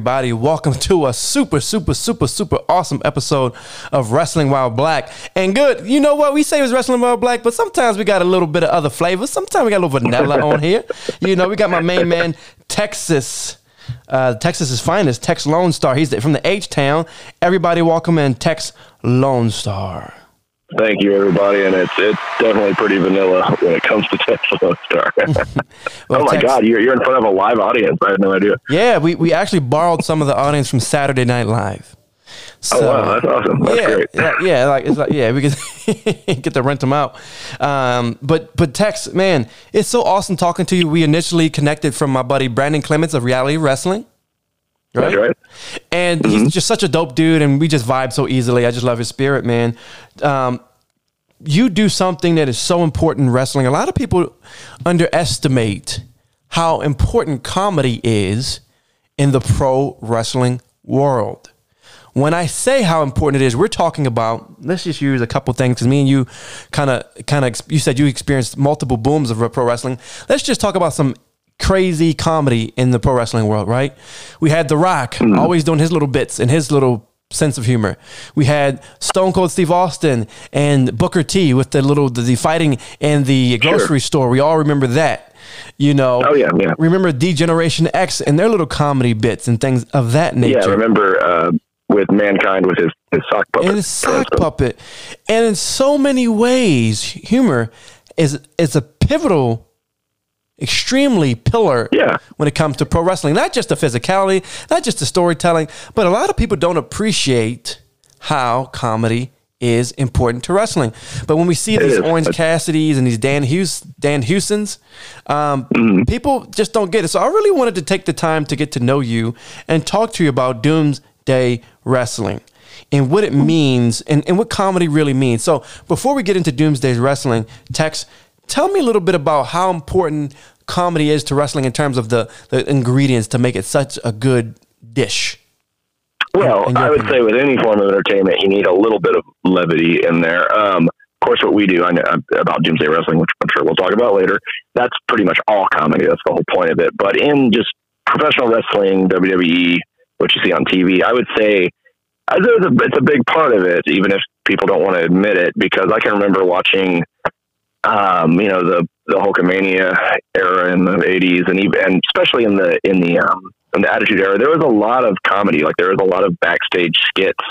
everybody, welcome to a super, super, super, super awesome episode of Wrestling While Black. And good, you know what? We say it's Wrestling While Black, but sometimes we got a little bit of other flavors. Sometimes we got a little vanilla on here. You know, we got my main man, Texas. Uh, Texas's finest, Tex Lone Star. He's from the H Town. Everybody, welcome in Tex Lone Star. Thank you, everybody, and it's it's definitely pretty vanilla when it comes to Tesla Star. Well, oh my Tex- God, you're you're in front of a live audience. I had no idea. Yeah, we, we actually borrowed some of the audience from Saturday Night Live. So, Oh wow, that's awesome. That's yeah, great. yeah, yeah, like it's like yeah, we could get to rent them out. Um, but but Tex, man, it's so awesome talking to you. We initially connected from my buddy Brandon Clements of Reality Wrestling. That's right. And he's just such a dope dude, and we just vibe so easily. I just love his spirit, man. Um, you do something that is so important in wrestling. A lot of people underestimate how important comedy is in the pro wrestling world. When I say how important it is, we're talking about. Let's just use a couple things because me and you kind of, kind of. You said you experienced multiple booms of pro wrestling. Let's just talk about some crazy comedy in the pro wrestling world, right? We had The Rock always doing his little bits and his little sense of humor. We had Stone Cold Steve Austin and Booker T with the little the, the fighting in the grocery store. We all remember that. You know. Oh, yeah, yeah. Remember D Generation X and their little comedy bits and things of that nature. Yeah, nature. remember uh, with mankind with his his sock puppet. and for sock instance. puppet. And in so many ways, humor is is a pivotal, extremely pillar Yeah. when it comes to pro wrestling. Not just the physicality, not just the storytelling, but a lot of people don't appreciate how comedy is important to wrestling. But when we see these is. Orange Cassidy's and these Dan Hughes, Danhausens, um, Mm-hmm. people just don't get it. So I really wanted to take the time to get to know you and talk to you about Doomsday Wrestling and what it means and, and what comedy really means. So before we get into Doomsday Wrestling, Tex, tell me a little bit about how important comedy is to wrestling in terms of the, the ingredients to make it such a good dish. Well, in your I would opinion? say with any form of entertainment, you need a little bit of levity in there. Um, of course, what we do I know, about Doomsday Wrestling, which I'm sure we'll talk about later, that's pretty much all comedy. That's the whole point of it. But in just professional wrestling, WWE, what you see on TV, I would say it's a, it's a big part of it, even if people don't want to admit it, because I can remember watching, um, you know, the the Hulkamania era in the '80s, and even and especially in the in the um, in the Attitude era, there was a lot of comedy. Like there was a lot of backstage skits.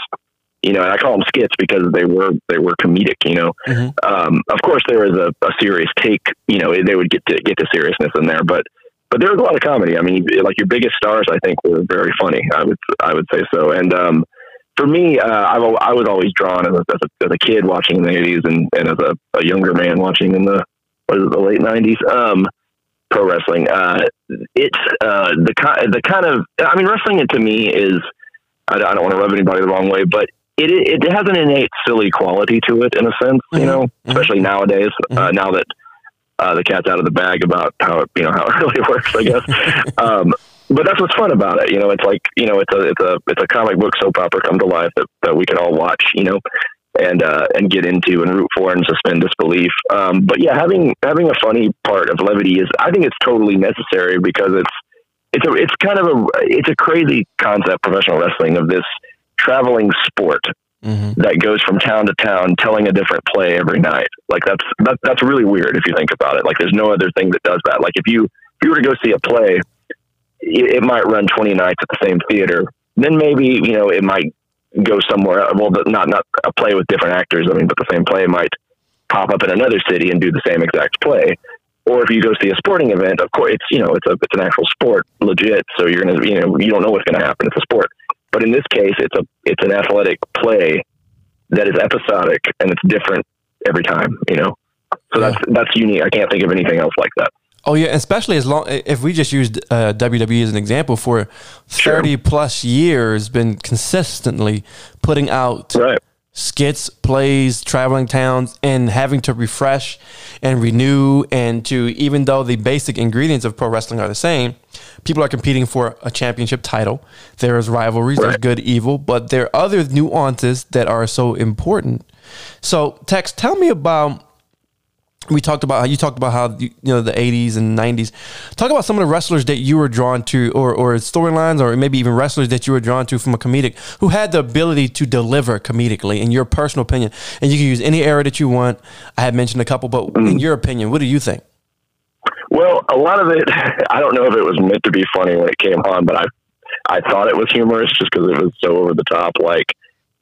You know, and I call them skits because they were they were comedic. You know, Mhm. um, of course there was a, a serious take. You know, they would get to get to seriousness in there, but but there was a lot of comedy. I mean, like your biggest stars, I think, were very funny. I would I would say so. And um, for me, uh, I've, I was always drawn as a, as a, as a kid watching the '80s, and, and as a, a younger man watching in the what is it, the late '90s. Um, pro wrestling. Uh, it's uh, the ki- the kind of I mean, wrestling to me is I, I don't want to rub anybody the wrong way, but it it has an innate silly quality to it in a sense, you Mhm. know, Mhm. especially nowadays. Uh, Mhm. now that uh, the cat's out of the bag about how it, you know how it really works, I guess. um, but that's what's fun about it. You know, it's like you know, it's a it's a it's a comic book soap opera come to life that, that we can all watch. You know, and uh, and get into and root for and suspend disbelief. Um, but yeah, having having a funny part of levity is I think it's totally necessary because it's it's a it's kind of a it's a crazy concept professional wrestling of this traveling sport Mhm. that goes from town to town telling a different play every night. Like that's that, that's really weird if you think about it. Like there's no other thing that does that. Like if you if you were to go see a play, it, it might run 20 nights at the same theater. Then maybe you know it might go somewhere. Uh, well, not not a play with different actors. I mean, but the same play might pop up in another city and do the same exact play. Or if you go see a sporting event, of course, it's you know it's a it's an actual sport, legit. So you're gonna you know you don't know what's gonna happen. It's a sport. But in this case, it's a it's an athletic play that is episodic and it's different every time. You know, so that's that's unique. I can't think of anything else like that. Oh yeah, especially as long if we just used uh, WWE as an example for Sure. thirty plus years, been consistently putting out Right. skits, plays, traveling towns, and having to refresh and renew. And to, even though the basic ingredients of pro wrestling are the same, people are competing for a championship title. There is rivalries, there's good, evil, but there are other nuances that are so important. So, Tex, tell me about. We talked about how you talked about how you you know the 80s and 90s. Talk about some of the wrestlers that you were drawn to, or or storylines, or maybe even wrestlers that you were drawn to from a comedic who had the ability to deliver comedically, in your personal opinion. And you can use any era that you want. I had mentioned a couple, but in your opinion, what do you think? Well, a lot of it, I don't know if it was meant to be funny when it came on, but I, I thought it was humorous just because it was so over the top. Like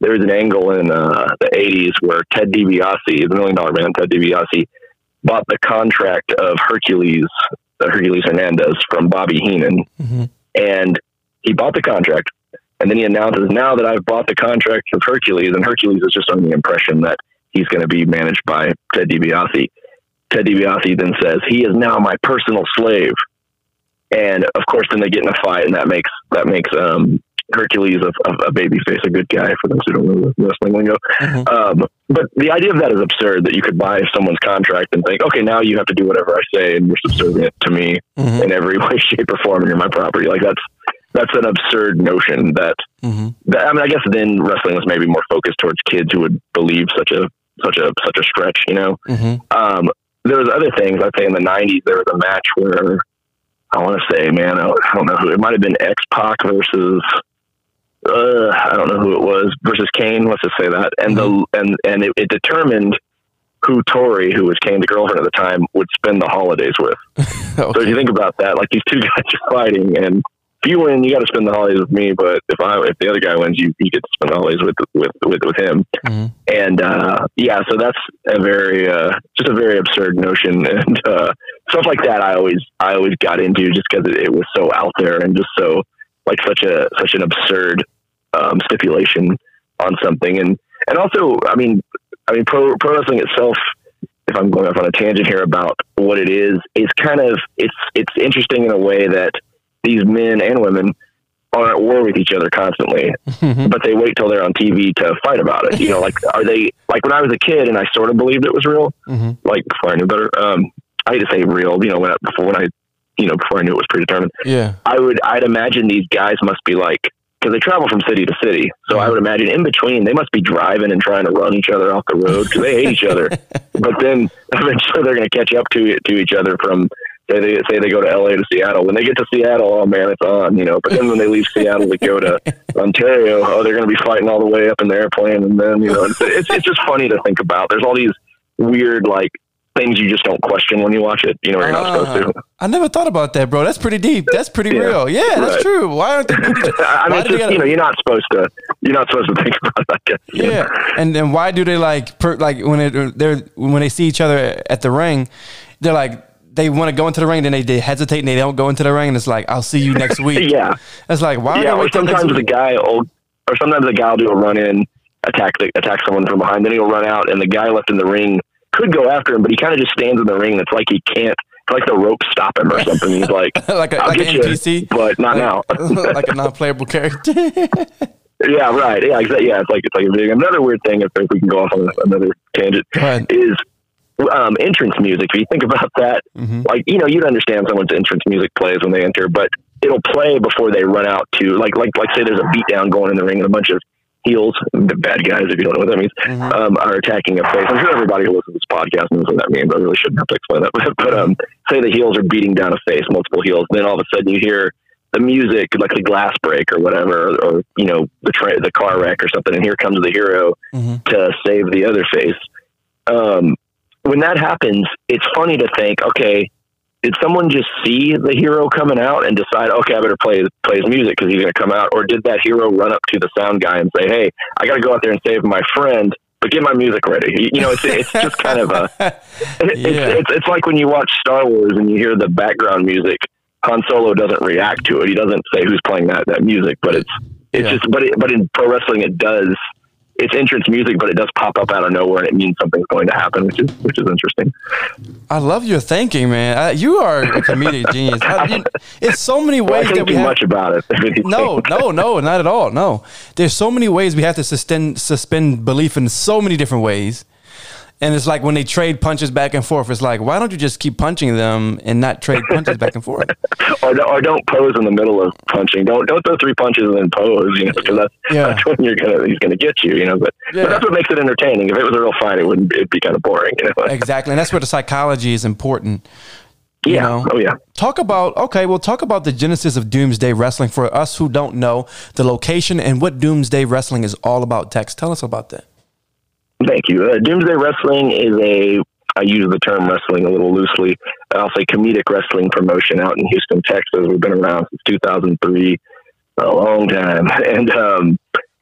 there was an angle in uh, the '80s where Ted DiBiase, the Million Dollar Man, Ted DiBiase, bought the contract of Hercules, uh, Hercules Hernandez from Bobby Heenan, and he bought the contract, and then he announces, "Now that I've bought the contract of Hercules," and Hercules is just under the impression that he's going to be managed by Ted DiBiase. Ted DiBiase then says, "He is now my personal slave," and of course, then they get in a fight, and that makes that makes um, Hercules a, a, a baby face, a good guy for those who don't know the wrestling lingo. Um, but the idea of that is absurd. That you could buy someone's contract and think, "Okay, now you have to do whatever I say, and you're subservient to me in every way, shape, or form, and you're my property." Like that's that's an absurd notion. That, that I mean, I guess then wrestling was maybe more focused towards kids who would believe such a such a such a stretch, you know. Um, there was other things. I'd say in the '90s there was a match where I want to say, man, I don't, I don't know who it might have been. X Pac versus uh, I don't know who it was versus Kane. Let's just say that, and the and and it, it determined who Tori, who was Kane's girlfriend at the time, would spend the holidays with. So if you think about that, like these two guys are fighting, and if you win, you got to spend the holidays with me. But if I if the other guy wins, you you get to spend the holidays with with with, with him. And uh, yeah, so that's a very uh, just a very absurd notion, and uh, stuff like that. I always I always got into just because it, it was so out there and just so like such a such an absurd um, stipulation on something, and and also I mean I mean pro pro wrestling itself if I'm going off on a tangent here about what it is, is kind of it's it's interesting in a way that these men and women are at war with each other constantly, but they wait till they're on TV to fight about it. You know, like are they like when I was a kid and I sort of believed it was real, like before I knew better. Um, I hate to say real, you know, when I, before when I, you know, before I knew it was predetermined. Yeah. I would I'd imagine these guys must be like because they travel from city to city. So I would imagine in between they must be driving and trying to run each other off the road because they hate each other. But then eventually they're going to catch up to to each other from say they say they go to L.A. to Seattle. When they get to Seattle, oh man, it's on, you know. But then when they leave Seattle to go to Ontario, oh, they're going to be fighting all the way up in the airplane, and then you know, it's it's, it's just funny to think about. There's all these weird like things you just don't question when you watch it. You know, you're not supposed to. Ah, I never thought about that, bro. That's pretty deep. That's pretty Yeah. real. Yeah, that's true. Why aren't they? I mean, just, gotta- you know, you're not supposed to. You're not supposed to think about that. Guess, you know? yeah, and then why do they like per, like when it, they're when they see each other at the ring, they're like they want to go into the ring, then they, they hesitate and they don't go into the ring, and it's like I'll see you next week. Yeah. it's like why? yeah, or they wait till next sometimes the guy will, or sometimes the guy will do a run in, attack the, attack someone from behind, then he'll run out, and the guy left in the ring could go after him, but he kind of just stands in the ring. It's like he can't. It's like the rope stop him or something. He's like, like a, I'll like get an you, NPC, but not now. like a non-playable character. yeah, right. Yeah, exactly. Yeah, it's like it's like a big. Another weird thing, if, if we can go off on another tangent, is um, entrance music. If you think about that, Mm-hmm. like you know, you'd understand someone's entrance music plays when they enter, but it'll play before they run out to like like like say there's a beatdown going in the ring and a bunch of heels, the bad guys, if you don't know what that means, Mm-hmm. um, are attacking a face. I'm sure everybody who listens to this podcast knows what that means. I really shouldn't have to explain that. But, but um, say the heels are beating down a face, multiple heels, then all of a sudden you hear the music, like the glass break or whatever, or, or you know the tra- the car wreck or something, and here comes the hero to save the other face. Um, when that happens, it's funny to think, okay, did someone just see the hero coming out and decide, okay, I better play play his music because he's going to come out, or did that hero run up to the sound guy and say, hey, I got to go out there and save my friend, but get my music ready? You- know, it's it's just kind of a it's, Yeah. it's it's like when you watch Star Wars and you hear the background music. Han Solo doesn't react to it. He doesn't say who's playing that that music, but it's it's Yeah. just but it, but in pro wrestling it does it's entrance music, but it does pop up out of nowhere and it means something's going to happen, which is which is interesting. I love your thinking, man. Uh, you are a comedic genius. I, you, it's so many Well, I ways think that we too have. much about it. No, no, no, not at all. No, there's so many ways we have to suspend suspend belief in so many different ways. And it's like when they trade punches back and forth, it's like, why don't you just keep punching them and not trade punches back and forth? or, don't- or don't pose in the middle of punching. Don't don't throw three punches and then pose. You know, because that's Yeah. that's when you're gonna he's gonna get you. You know, but, Yeah. but that's what makes it entertaining. If it was a real fight, it wouldn't. It'd be kind of boring. You know. Exactly. And that's where the psychology is important. you yeah. know? Oh yeah. Talk about okay, well talk about the genesis of Doomsday Wrestling for us who don't know the location and what Doomsday Wrestling is all about. Tex, tell us about that. Thank you. Uh, Doomsday Wrestling is a, I use the term wrestling a little loosely. I'll say comedic wrestling promotion out in Houston, Texas. We've been around since 2003, a long time. And um,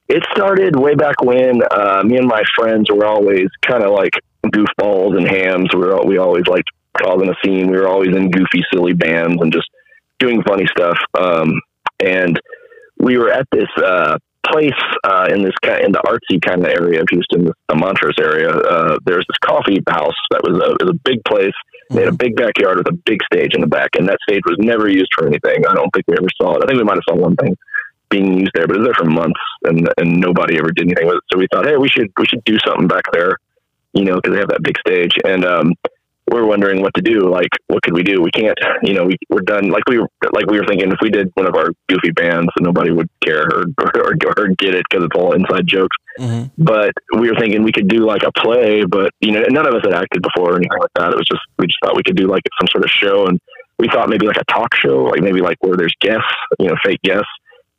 it started way back when uh, me and my friends were always kind of like goofballs and hams. We, were, we always liked causing a scene. We were always in goofy, silly bands and just doing funny stuff. Um, and we were at this uh, place uh, in this kind in the artsy kind of area of Houston, the Montrose area. Uh, there's this coffee house that was a, was a big place. They had a big backyard with a big stage in the back, and that stage was never used for anything. I don't think we ever saw it. I think we might have saw one thing being used there, but it was there for months, and and nobody ever did anything with it. So we thought, hey, we should we should do something back there, you know, because they have that big stage, and um, were wondering what to do. Like, what could we do? We can't, you know, we we're done. Like we were like we were thinking if we did one of our goofy bands, nobody would care or or, or get it because it's all inside jokes. Mm-hmm. But we were thinking we could do like a play, but you know, none of us had acted before or anything like that. It was just we just thought we could do like some sort of show, and we thought maybe like a talk show, like maybe like where there's guests, you know, fake guests.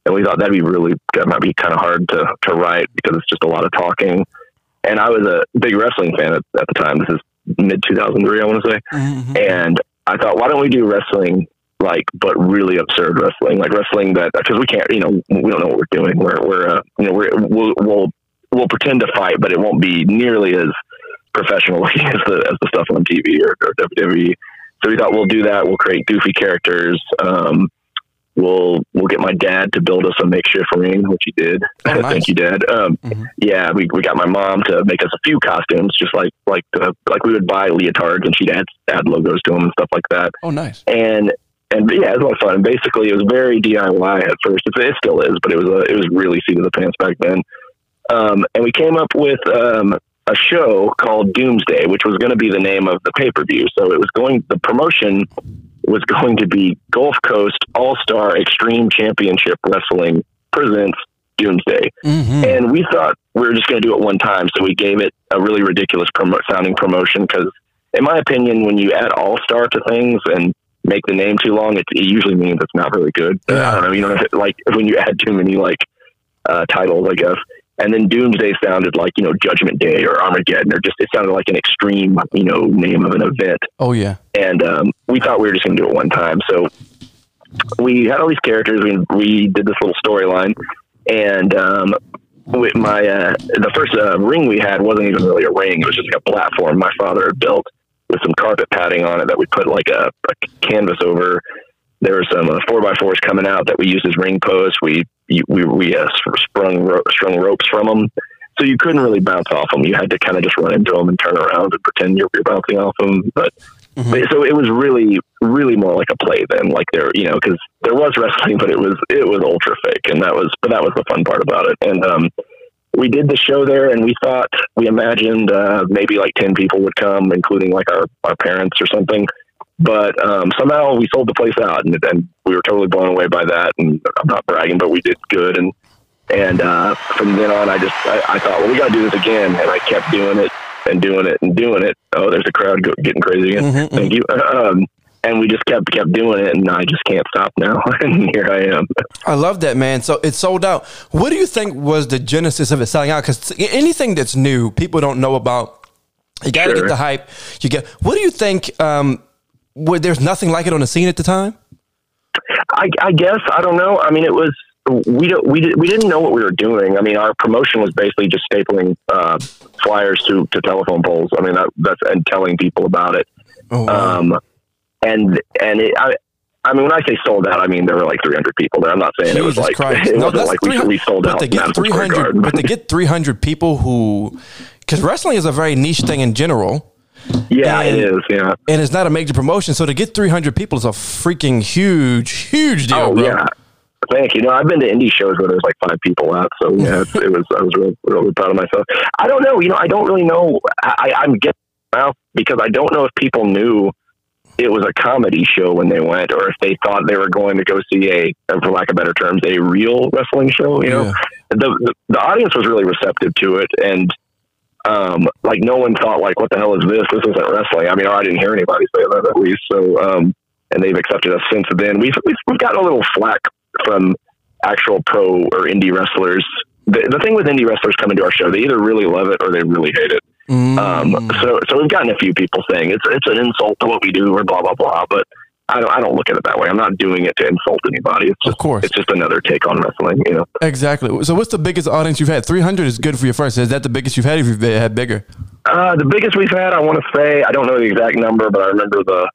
And we thought that'd be really that might be kind of hard to to write because it's just a lot of talking. And I was a big wrestling fan at, at the time. This is mid 2003, I want to say. And I thought, why don't we do wrestling like, but really absurd wrestling, like wrestling that because we can't, you know, we don't know what we're doing. We're we're uh, you know we're we'll, we'll we'll pretend to fight, but it won't be nearly as professional as the as the stuff on TV or, or WWE. So we thought we'll do that. We'll create goofy characters. Um, we'll we'll get my dad to build us a makeshift ring, which he did. Oh, nice. Thank you, Dad. Um, Yeah, we, we got my mom to make us a few costumes, just like like uh, like we would buy leotards, and she'd add add logos to them and stuff like that. Oh, nice. And and yeah, it was a lot of fun. Basically, it was very DIY at first. It, it still is, but it was a, it was really seat of the pants back then. Um, and we came up with um, a show called Doomsday, which was going to be the name of the pay per view. So it was going. The promotion was going to be Gulf Coast All Star Extreme Championship Wrestling presents Doomsday. And we thought we were just going to do it one time, so we gave it a really ridiculous promo- sounding promotion. Because, in my opinion, when you add All Star to things and make the name too long, it, it usually means it's not really good. Yeah. I don't know. You know, like when you add too many like uh, titles, I guess. And then Doomsday sounded like you know Judgment Day or Armageddon, or just it sounded like an extreme you know name of an event Oh, yeah. and um, we thought we were just going to do it one time. So we had all these characters. We we did this little storyline, and um, with my uh, the first uh, ring we had wasn't even really a ring. It was just like a platform my father had built with some carpet padding on it that we put like a, a canvas over. There were some uh, four by fours coming out that we used as ring posts. We we we uh, sprung ro- strung ropes from them. So you couldn't really bounce off them. You had to kind of just run into them and turn around and pretend you're, you're bouncing off them. But but- so it was really, really more like a play than like there, you know, because there was wrestling, but it was it was ultra fake, and that was but that was the fun part about it. And um, we did the show there, and we thought we imagined uh, maybe like ten people would come, including like our our parents or something. But um, somehow we sold the place out, and, and we were totally blown away by that. And I'm not bragging, but we did good. And and uh, from then on, I just I, I thought, well, we got to do this again, and I kept doing it and doing it and doing it. Oh, there's a crowd go, getting crazy again. Thank you. Um, and we just kept kept doing it, and I just can't stop now. and here I am. I love that, man. So it sold out. What do you think was the genesis of it selling out? Because anything that's new, people don't know about. You got to Sure. get the hype. You get. What do you think? Um, where there's nothing like it on the scene at the time. I, I guess I don't know. I mean, it was we don't we did, we didn't know what we were doing. I mean, our promotion was basically just stapling uh, flyers to, to telephone poles. I mean, that, that's and telling people about it. Oh, wow. Um, and and it, I I mean, when I say sold out, I mean there were like 300 people there. I'm not saying it was like Christ. it No, wasn't that's like we, 300 we sold but out. to get 300 but to get 300 people who because wrestling is a very niche thing in general yeah, and- it is. Yeah. and it's not a major promotion so to get 300 people is a freaking huge huge deal Oh bro yeah. Thank you. No, I've been to indie shows where there's like five people out, so yeah, it was. I was real, really proud of myself. I don't know. You know, I don't really know. I, I'm getting out because I don't know if people knew it was a comedy show when they went, or if they thought they were going to go see a, for lack of better terms, a real wrestling show. You know, Yeah. the, the the audience was really receptive to it, and um, like no one thought like, what the hell is this? This isn't wrestling. I mean, I didn't hear anybody say that at least. So, um, and they've accepted us since then. We've we've, we've gotten a little flack from actual pro or indie wrestlers. The, the thing with indie wrestlers coming to our show, they either really love it or they really hate it. Mm. Um, so, so we've gotten a few people saying it's it's an insult to what we do or blah blah blah. But I don't I don't look at it that way. I'm not doing it to insult anybody. It's just Of course. it's just another take on wrestling. You know. exactly so what's the biggest audience you've had 300 is good for your first is that the biggest you've had if you've had bigger Uh, the biggest we've had, I want to say, I don't know the exact number, but I remember the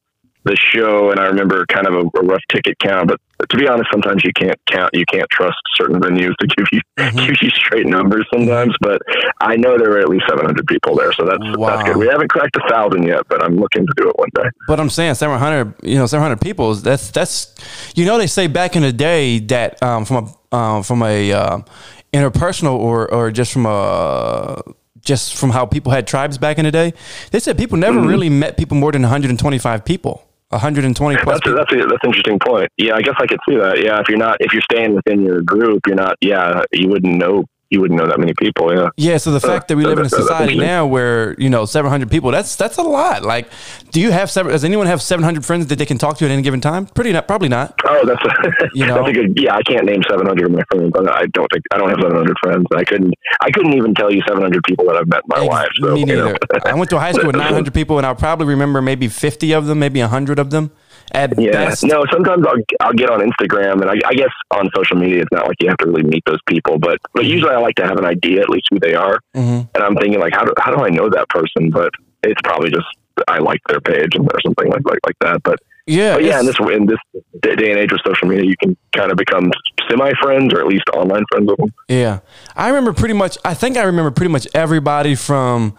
the show, and I remember kind of a, a rough ticket count. But to be honest, sometimes you can't count, you can't trust certain venues to give you give you straight numbers sometimes. But I know there were at least 700 people there, so that's Wow. that's good. We haven't cracked a thousand yet, but I'm looking to do it one day. But I'm saying 700, you know, 700 people. That's that's, you know, they say back in the day that um, from a um, from a um interpersonal or or just from a just from how people had tribes back in the day, they said people never Mm-hmm. really met people more than 125 people, 120 plus. That's a, that's a, that's an interesting point. Yeah, I guess I could see that. Yeah, if you're not if you're staying within your group, you're not. Yeah, you wouldn't know you wouldn't know that many people. Yeah. Yeah, so the fact that we live in a society now where you know 700 people, that's that's a lot. Like, do you have seven? Does anyone have 700 friends that they can talk to at any given time? Pretty not, probably not. Oh, that's a, You know? that's a good. Yeah, I can't name 700 of my friends. I I don't think I don't have 700 friends. I couldn't. I couldn't even tell you 700 people that I've met in my life. So, Me you know. neither. I went to a high school with 900 people, and I'll probably remember maybe 50 of them, maybe 100 of them at Yeah, best. no. Sometimes I'll I'll get on Instagram, and I, I guess on social media, it's not like you have to really meet those people, but but usually I like to have an idea at least who they are, Mhm. and I'm thinking like how do how do I know that person? But it's probably just I like their page or something like like like that. But Yeah, But yeah, in this in this day and age with social media, you can kind of become semi friends or at least online friends with them. Yeah. I remember pretty much, I think I remember pretty much everybody from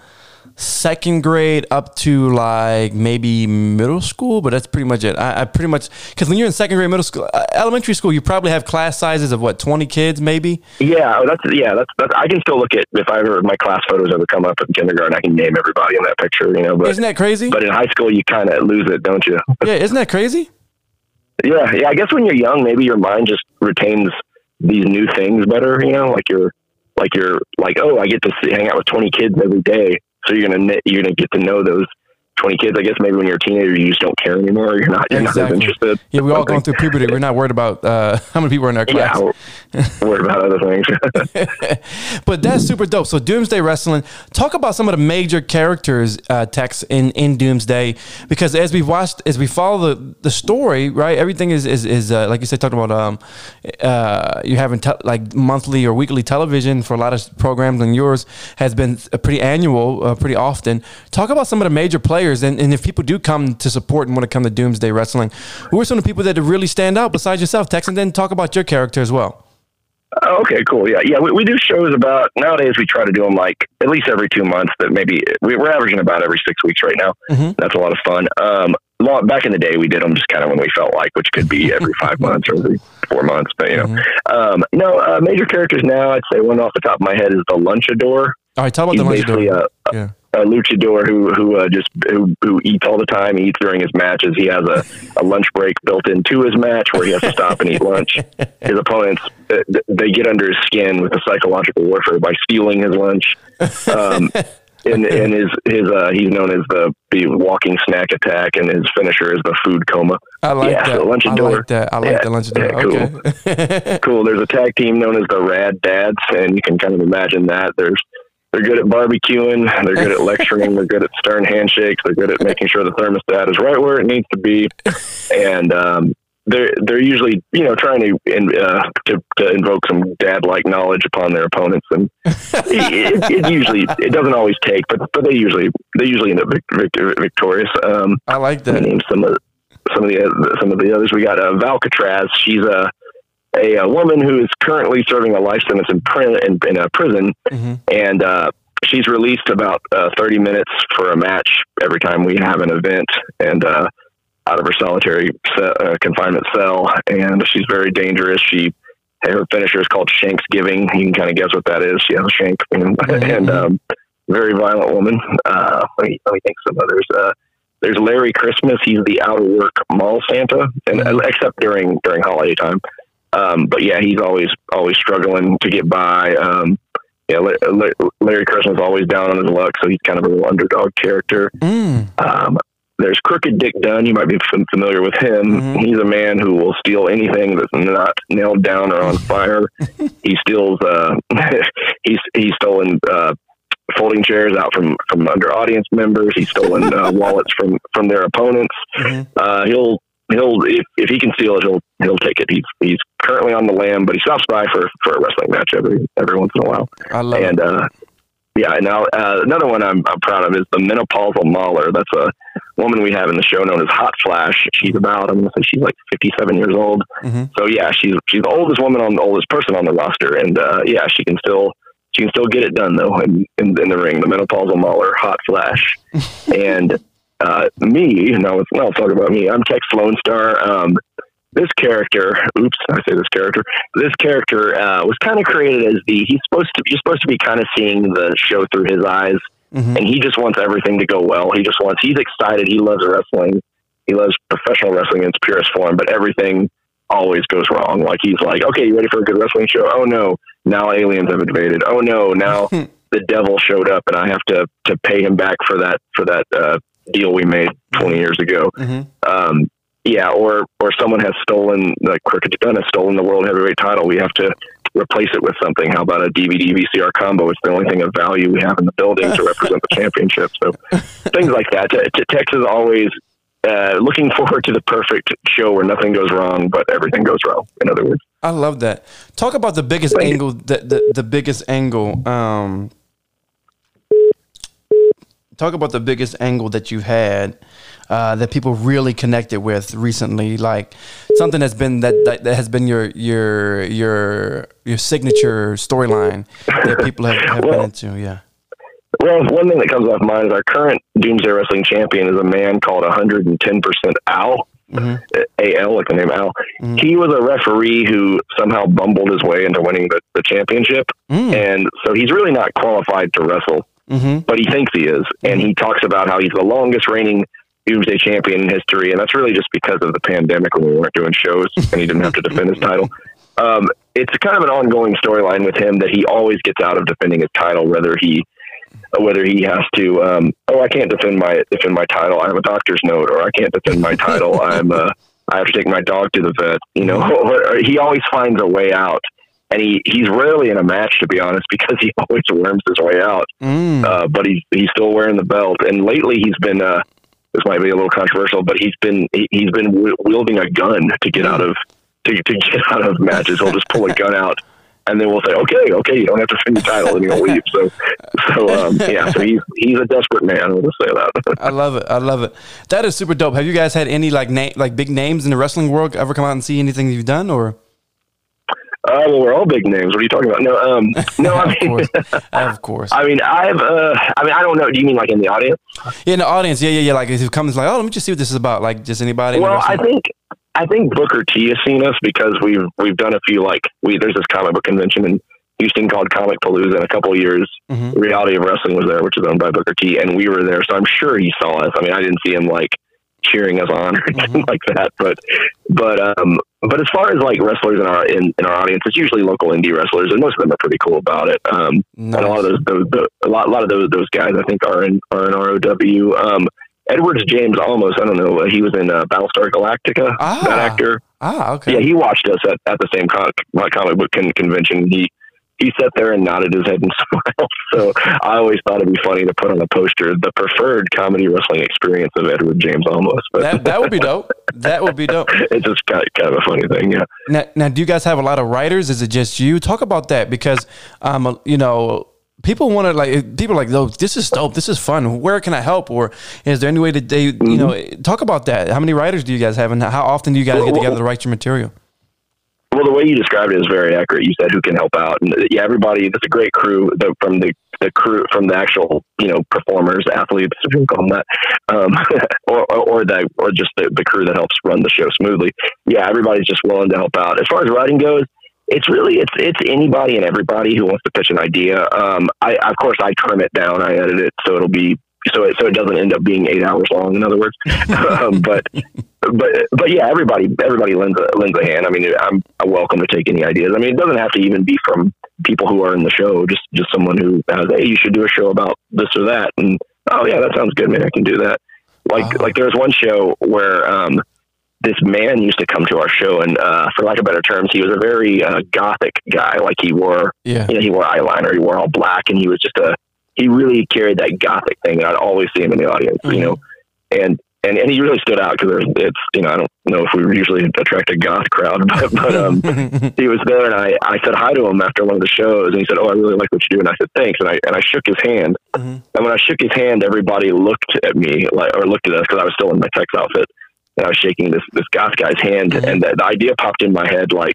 second grade up to like maybe middle school, but that's pretty much it. I, I pretty much, because when you're in second grade, middle school, uh, elementary school, you probably have class sizes of what, 20 kids maybe? Yeah, oh, that's yeah, that's, that's I can still look at if I ever my class photos ever come up in kindergarten, I can name everybody in that picture, you know. But Isn't that crazy? but in high school, you kind of lose it, don't you? yeah, isn't that crazy? yeah, yeah. I guess when you're young, maybe your mind just retains these new things better, you know. Like you're like you're like, oh, I get to see, hang out with 20 kids every day, so you're gonna you're gonna get to know those 20 kids. I guess maybe when you're a teenager, you just don't care anymore. You're not you're not as interested. Yeah, we're all going through puberty. We're not worried about uh, how many people are in our Yeah, class. we're worried about other things. But that's super dope. So Doomsday Wrestling, talk about some of the major characters, uh, Tex in in Doomsday, because as we've watched, as we follow the the story, right, everything is is, is uh, like you said, talking about um, uh, you having te- like monthly or weekly television for a lot of programs, and yours has been uh, pretty annual, uh, pretty often. Talk about some of the major players, and, and if people do come to support and want to come to Doomsday Wrestling, who are some of the people that really stand out besides yourself, Tex, and then talk about your character as well. Oh, okay, cool. Yeah, yeah. We, we do shows about nowadays. We try to do them like at least every two months. That maybe we, we're averaging about every six weeks right now. Mhm. That's a lot of fun. Um, long, back in the day, we did them just kind of when we felt like, which could be every five months or every four months. But you know, um, no uh, major characters now. I'd say one off the top of my head is the Lunchador. All right, talk about He's the Lunchador. a, Yeah. A luchador who who uh, just who, who eats all the time. He eats during his matches. He has a, a lunch break built into his match where he has to stop and eat lunch. His opponents uh, they get under his skin with the psychological warfare by stealing his lunch. Um, and, and his his uh, he's known as the the walking snack attack, and his finisher is the food coma. I like yeah, that. the I Lunchador. like that. I like Yeah, the Lunchador. yeah, Okay. cool. There's a tag team known as the Rad Dads, and you can kind of imagine that. There's they're good at barbecuing, they're good at lecturing, they're good at stern handshakes, they're good at making sure the thermostat is right where it needs to be, and um, they're they're usually you know trying to in, uh, to, to invoke some dad like knowledge upon their opponents, and it, it, it usually it doesn't always take, but but they usually they usually end up vic- vic- victorious. Um, I like let me that. name some of some of the some of the others. We got uh, Valcatraz. She's a, a a woman who is currently serving a life sentence in pri- in, in a prison, and uh, she's released about uh, thirty minutes for a match every time we have an event, and uh, out of her solitary ce- uh, confinement cell, and she's very dangerous. She her finisher is called Shanksgiving. You can kind of guess what that is. She has a shank, and, and um, very violent woman. Uh, let me let me think some others. Uh, there's Larry Christmas. He's the out of work mall Santa, and Mhm. except during during holiday time. Um, but yeah, he's always always struggling to get by. Um, yeah, La- La- Larry Christmas always down on his luck, so he's kind of a little underdog character. Mm. Um, there's Crooked Dick Dunn. You might be fam- familiar with him. Mhm. He's a man who will steal anything that's not nailed down or on fire. he steals. Uh, he's he's stolen uh, folding chairs out from from under audience members. He's stolen uh, wallets from from their opponents. Mhm. Uh, he'll he'll if, if he can steal it, he'll he'll take it. He's he's currently on the lam, but he stops by for for a wrestling match every every once in a while. I love And it. uh, yeah, now uh, another one I'm, I'm proud of is the menopausal mauler. That's a woman we have in the show known as Hot Flash. She's about I'm gonna say she's like 57 years old. Mhm. So yeah, she's she's the oldest woman on the oldest person on the roster, and uh, yeah, she can still she can still get it done though in, in, in the ring. The menopausal mauler, Hot Flash, and uh, me. Now let's, now talk about me. I'm Tex Lone Star. Um, this character, oops, I say this character. This character uh, was kind of created as the he's supposed to you're supposed to be kind of seeing the show through his eyes, Mhm. and he just wants everything to go well. He just wants he's excited. He loves wrestling. He loves professional wrestling in its purest form, but everything always goes wrong. Like he's like, okay, you ready for a good wrestling show? Oh no, now aliens have invaded. Oh no, now the devil showed up, and I have to to pay him back for that for that uh, deal we made 20 years ago Mhm. um, yeah, or or someone has stolen like Crooked Dunn has stolen the world heavyweight title. We have to replace it with something. How about a DVD VCR combo? It's the only thing of value we have in the building to represent the championship. So things like that. T- t- Tex is always uh, looking forward to the perfect show where nothing goes wrong, but everything goes wrong. In other words, I love that. Talk about the biggest Thank angle. The, the the biggest angle. Um, talk about the biggest angle that you've had uh, that people really connected with recently. Like something that's been that that, that has been your your your your signature storyline that people have, have been into. Yeah. Well, one thing that comes off mind is our current Doomsday Wrestling champion is a man called 110% Al. Mhm. AL, like the name Al. Mhm. He was a referee who somehow bumbled his way into winning the, the championship. Mm. And so he's really not qualified to wrestle, Mm-hmm. but he thinks he is. And he talks about how he's the longest reigning Doomsday champion in history. And that's really just because of the pandemic when we weren't doing shows and he didn't have to defend his title. Um, it's kind of an ongoing storyline with him that he always gets out of defending his title, whether he whether he has to um, oh I can't defend my defend my title I have a doctor's note or I can't defend my title I'm uh, I have to take my dog to the vet you know he always finds a way out and he he's rarely in a match to be honest because he always worms his way out Mm. uh, but he's he's still wearing the belt and lately he's been uh, this might be a little controversial but he's been he, he's been wielding a gun to get out of to, to get out of matches he'll just pull a gun out and then we'll say, okay, okay, you don't have to defend your title, and he'll leave. So, so um, yeah, so he's he's a desperate man. We'll just say that. I love it. I love it. That is super dope. Have you guys had any like name like big names in the wrestling world ever come out and see anything you've done or? Uh, well, we're all big names. What are you talking about? No, um, no, I of course, of course. I mean, I've, uh, I mean, I don't know. Do you mean like in the audience? Yeah, in the audience. Yeah, yeah, yeah. Like if it comes like, oh, let me just see what this is about. Like just anybody. Well, I think I think Booker T has seen us because we've we've done a few like we there's this comic book convention in Houston called Comic Palooza in a couple of years. Mhm. Reality of Wrestling was there, which is owned by Booker T, and we were there, so I'm sure he saw us. I mean, I didn't see him like cheering us on or anything like that, but but um but as far as like wrestlers in our in, in our audience, it's usually local indie wrestlers, and most of them are pretty cool about it. Um, and a lot of those, those, those a lot, a lot of those those guys I think are in are in ROW. Um, Edwards James Olmos I don't know he was in uh, Battlestar Galactica. Ah. That actor. Ah, okay. Yeah, he watched us at, at the same con- comic book con- convention. He he sat there and nodded his head and smiled. So I always thought it'd be funny to put on a poster the preferred comedy wrestling experience of Edward James Olmos. But that that would be dope. That would be dope. it's just kind of, kind of a funny thing. Yeah. Now, now, do you guys have a lot of writers? Is it just you? Talk about that because, um, you know, people want to like people are like, "Oh, this is dope. This is fun. Where can I help?" Or is there any way that they, you know, talk about that? How many writers do you guys have, and how often do you guys get together to write your material? Well, the way you described it is very accurate. You said who can help out, and uh, yeah, everybody. It's a great crew the, from the the crew from the actual you know performers, athletes, if you call them that, um, or, or the or just the, the crew that helps run the show smoothly. Yeah, everybody's just willing to help out. As far as writing goes, it's really it's it's anybody and everybody who wants to pitch an idea. Um, I of course I trim it down, I edit it so it'll be so it, so it doesn't end up being eight hours long. In other words, um, but but but yeah, everybody everybody lends a lends a hand. I mean, I'm welcome to take any ideas. I mean, it doesn't have to even be from people who are in the show. Just just someone who has, hey, you should do a show about this or that, and oh yeah, that sounds good. Maybe I can do that. Like Oh. like there was one show where um, this man used to come to our show, and uh, for lack of better terms, he was a very uh, gothic guy. Like he wore Yeah. you know, he wore eyeliner, he wore all black, and he was just a he really carried that gothic thing. And I'd always see him in the audience, you know, and and and he really stood out because it's you know I don't know if we usually attract a goth crowd, but, but um, he was there, and I I said hi to him after one of the shows, and he said, "Oh, I really like what you do," and I said, "Thanks," and I and I shook his hand, Mhm. and when I shook his hand, everybody looked at me like or looked at us because I was still in my Tex outfit, and I was shaking this this goth guy's hand, and the, the idea popped in my head like.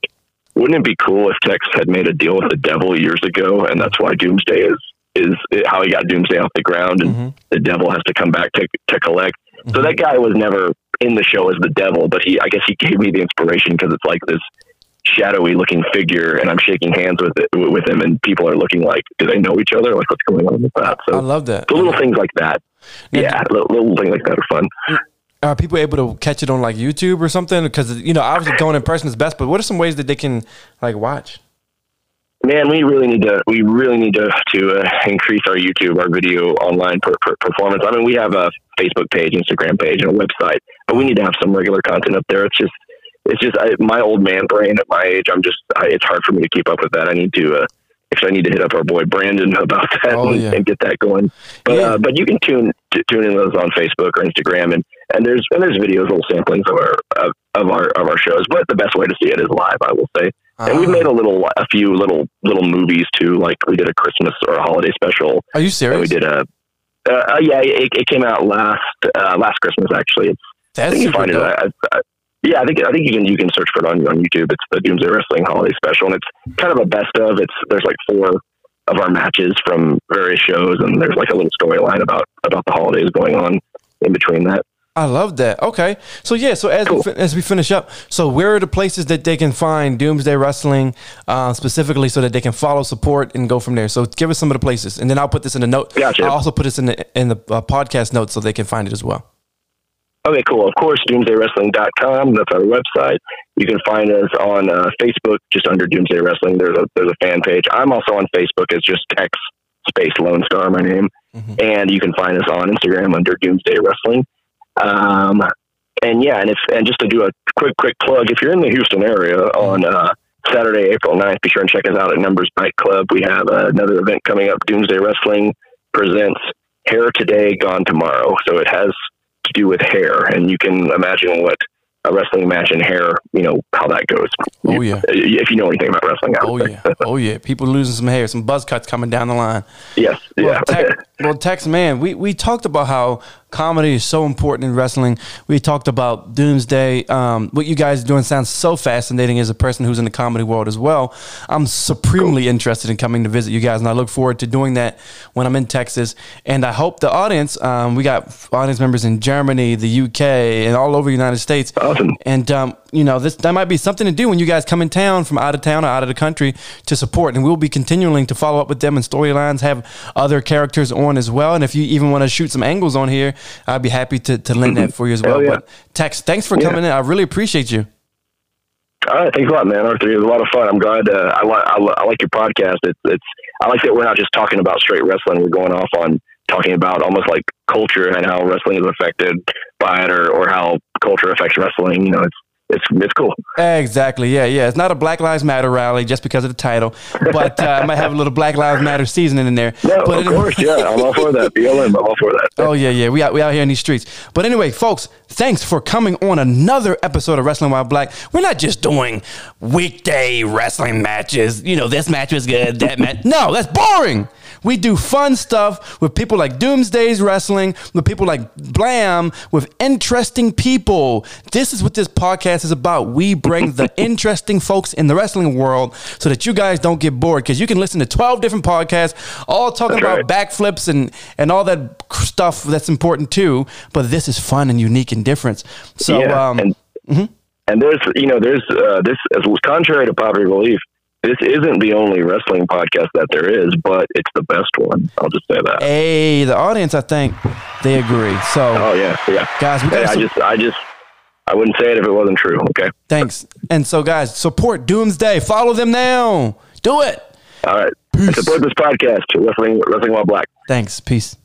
Wouldn't it be cool if Tex had made a deal with the devil years ago, and that's why Doomsday is is how he got Doomsday off the ground, and Mhm. the devil has to come back to to collect. So that guy was never in the show as the devil, but he I guess he gave me the inspiration because it's like this shadowy looking figure, and I'm shaking hands with it with him, and people are looking like, do they know each other? Like, what's going on with that? So I love that. the little things like that, Now, yeah, little, little things like that are fun. Are people able to catch it on like YouTube or something? Because you know, obviously going in person is best, but what are some ways that they can like watch? Man, we really need to we really need to to uh, increase our YouTube, our video online per, per performance. I mean, we have a Facebook page, Instagram page, and a website, but we need to have some regular content up there. It's just it's just I, my old man brain at my age. I'm just I, it's hard for me to keep up with that. I need to. Uh, Actually, I need to hit up our boy Brandon about that Oh, and, yeah. and get that going. But Yeah. uh, but you can tune t- tune in those on Facebook or Instagram, and, and there's and there's videos, little samplings of our of, of our our shows. But the best way to see it is live, I will say. And we've Ah. made a little, a few little, little movies too. Like we did a Christmas or a holiday special, Are you and serious? we did a, uh, uh, yeah, it, it came out last, uh, last Christmas actually. It's, I That's think you find it. I, I, yeah, I think I think you can you can search for it on on YouTube. It's the Doomsday Wrestling Holiday Special, and it's kind of a best of. It's there's like four of our matches from various shows, and there's like a little storyline about about the holidays going on in between that. I love that. Okay, so yeah, so as we, Cool. fi- as we finish up, so where are the places that they can find Doomsday Wrestling uh, specifically, so that they can follow, support, and go from there? So give us some of the places, and then I'll put this in the note. Gotcha. I'll also put this in the in the uh, podcast notes so they can find it as well. Okay, cool. Of course, doomsdaywrestling.com. That's our website. You can find us on uh, Facebook just under Doomsday Wrestling. There's a there's a fan page. I'm also on Facebook as just Tex Space Lone Star, my name. Mhm. And you can find us on Instagram under Doomsday Wrestling. Um, and yeah, and if and just to do a quick quick plug, if you're in the Houston area on uh, Saturday, April 9th, be sure and check us out at Numbers Nightclub. We have uh, another event coming up. Doomsday Wrestling presents Hair Today, Gone Tomorrow. So it has to do with hair, and you can imagine what a wrestling match in hair, you know, how that goes. Oh, yeah. If you know anything about wrestling, Oh yeah, oh yeah. People losing some hair, some buzz cuts coming down the line. yes, Well, yeah. Tex, well, Tex, man, we, we talked about how comedy is so important in wrestling. We talked about Doomsday. Um, what you guys are doing sounds so fascinating as a person who's in the comedy world as well. I'm supremely interested in coming to visit you guys, and I look forward to doing that when I'm in Texas. And I hope the audience, um, we got audience members in Germany, the UK, and all over the United States. Awesome. And um, you know, this that might be something to do when you guys come in town from out of town or out of the country to support. And we'll be continuing to follow up with them and storylines, have other characters on as well. And if you even want to shoot some angles on here, I'd be happy to, to lend that for you as well. Yeah. But Tex, thanks for Yeah. coming in. I really appreciate you. All right, thanks a lot, man. Arthur, it was a lot of fun. I'm glad. Uh, I, li- I, li- I like your podcast. It's, it's. I like that we're not just talking about straight wrestling. We're going off on talking about almost like culture and how wrestling is affected by it, or, or how culture affects wrestling. You know, it's it's it's cool. Exactly. Yeah, yeah. It's not a Black Lives Matter rally just because of the title, but uh, I might have a little Black Lives Matter seasoning in there. No, but of anyway- course, yeah. I'm all for that. BLM, I'm all for that. Oh yeah, yeah. We out we out here in these streets. But anyway, folks, thanks for coming on another episode of Wrestling While Black. We're not just doing weekday wrestling matches. You know, this match was good, that match. No, that's boring. We do fun stuff with people like Doomsday's Wrestling, with people like Blam, with interesting people. This is what this podcast is about. We bring the interesting folks in the wrestling world so that you guys don't get bored because you can listen to 12 different podcasts, all talking That's about backflips and, and all that stuff that's important too. But this is fun and unique and different. So, yeah, um, and, and there's you know there's uh, this as contrary to popular belief, this isn't the only wrestling podcast that there is, but it's the best one. I'll just say that. hey, the audience, I think they agree. So, Oh yeah, yeah. guys, we Hey, got I just I just I wouldn't say it if it wasn't true. Okay. thanks. And so, guys, support Doomsday. Follow them now. Do it. All right. And support this podcast, wrestling wrestling while black. Thanks. Peace.